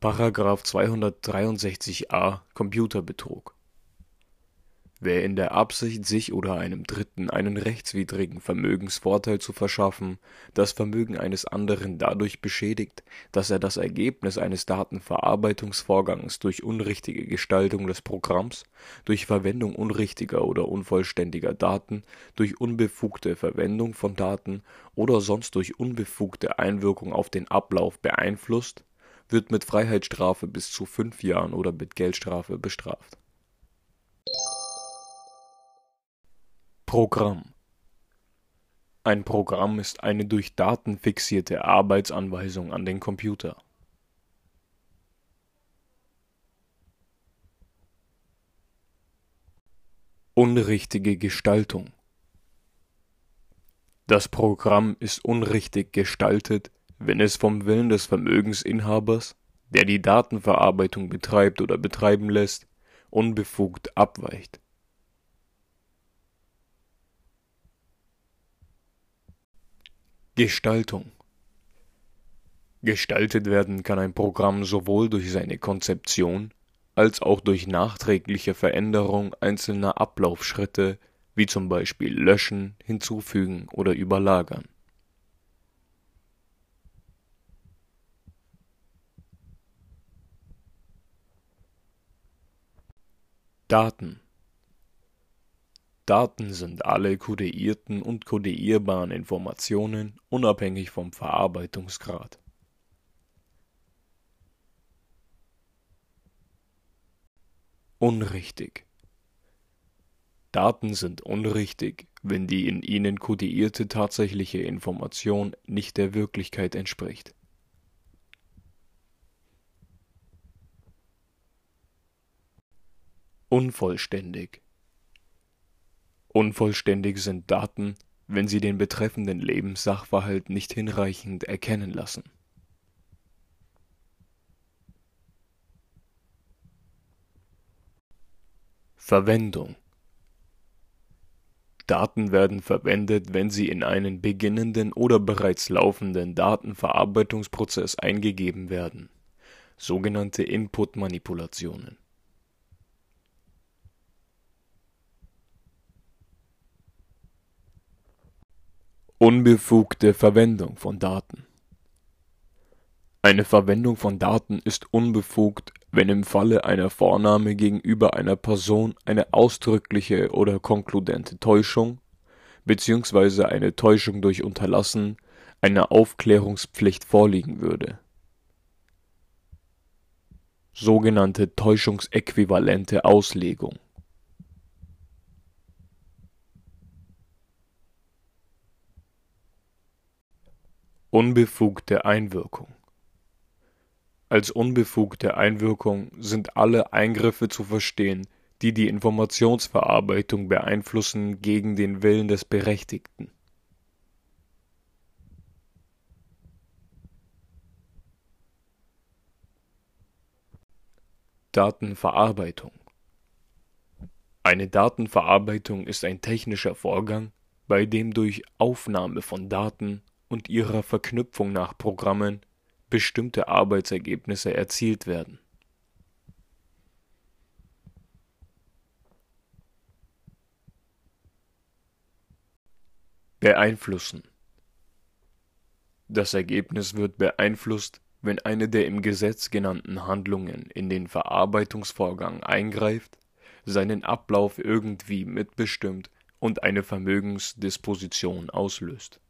Paragraph 263a Computerbetrug. Wer in der Absicht, sich oder einem Dritten einen rechtswidrigen Vermögensvorteil zu verschaffen, das Vermögen eines anderen dadurch beschädigt, dass er das Ergebnis eines Datenverarbeitungsvorgangs durch unrichtige Gestaltung des Programms, durch Verwendung unrichtiger oder unvollständiger Daten, durch unbefugte Verwendung von Daten oder sonst durch unbefugte Einwirkung auf den Ablauf beeinflusst, wird mit Freiheitsstrafe bis zu fünf Jahren oder mit Geldstrafe bestraft. Programm. Ein Programm ist eine durch Daten fixierte Arbeitsanweisung an den Computer. Unrichtige Gestaltung. Das Programm ist unrichtig gestaltet, wenn es vom Willen des Vermögensinhabers, der die Datenverarbeitung betreibt oder betreiben lässt, unbefugt abweicht Gestaltung Gestaltet werden kann ein Programm sowohl durch seine Konzeption als auch durch nachträgliche Veränderung einzelner Ablaufschritte wie zum Beispiel Löschen, Hinzufügen oder Überlagern. Daten Daten sind alle kodierten und kodierbaren Informationen unabhängig vom Verarbeitungsgrad. Unrichtig Daten sind unrichtig, wenn die in ihnen kodierte tatsächliche Information nicht der Wirklichkeit entspricht. Unvollständig. Unvollständig sind Daten, wenn sie den betreffenden Lebenssachverhalt nicht hinreichend erkennen lassen. Verwendung. Daten werden verwendet, wenn sie in einen beginnenden oder bereits laufenden Datenverarbeitungsprozess eingegeben werden, sogenannte Input-Manipulationen Unbefugte Verwendung von Daten Eine Verwendung von Daten ist unbefugt, wenn im Falle einer Vornahme gegenüber einer Person eine ausdrückliche oder konkludente Täuschung bzw. eine Täuschung durch Unterlassen einer Aufklärungspflicht vorliegen würde. Sogenannte täuschungsäquivalente Auslegung Unbefugte Einwirkung Als unbefugte Einwirkung sind alle Eingriffe zu verstehen, die die Informationsverarbeitung beeinflussen gegen den Willen des Berechtigten. Datenverarbeitung Eine Datenverarbeitung ist ein technischer Vorgang, bei dem durch Aufnahme von Daten und ihrer Verknüpfung nach Programmen bestimmte Arbeitsergebnisse erzielt werden. Beeinflussen Das Ergebnis wird beeinflusst, wenn eine der im Gesetz genannten Handlungen in den Verarbeitungsvorgang eingreift, seinen Ablauf irgendwie mitbestimmt und eine Vermögensdisposition auslöst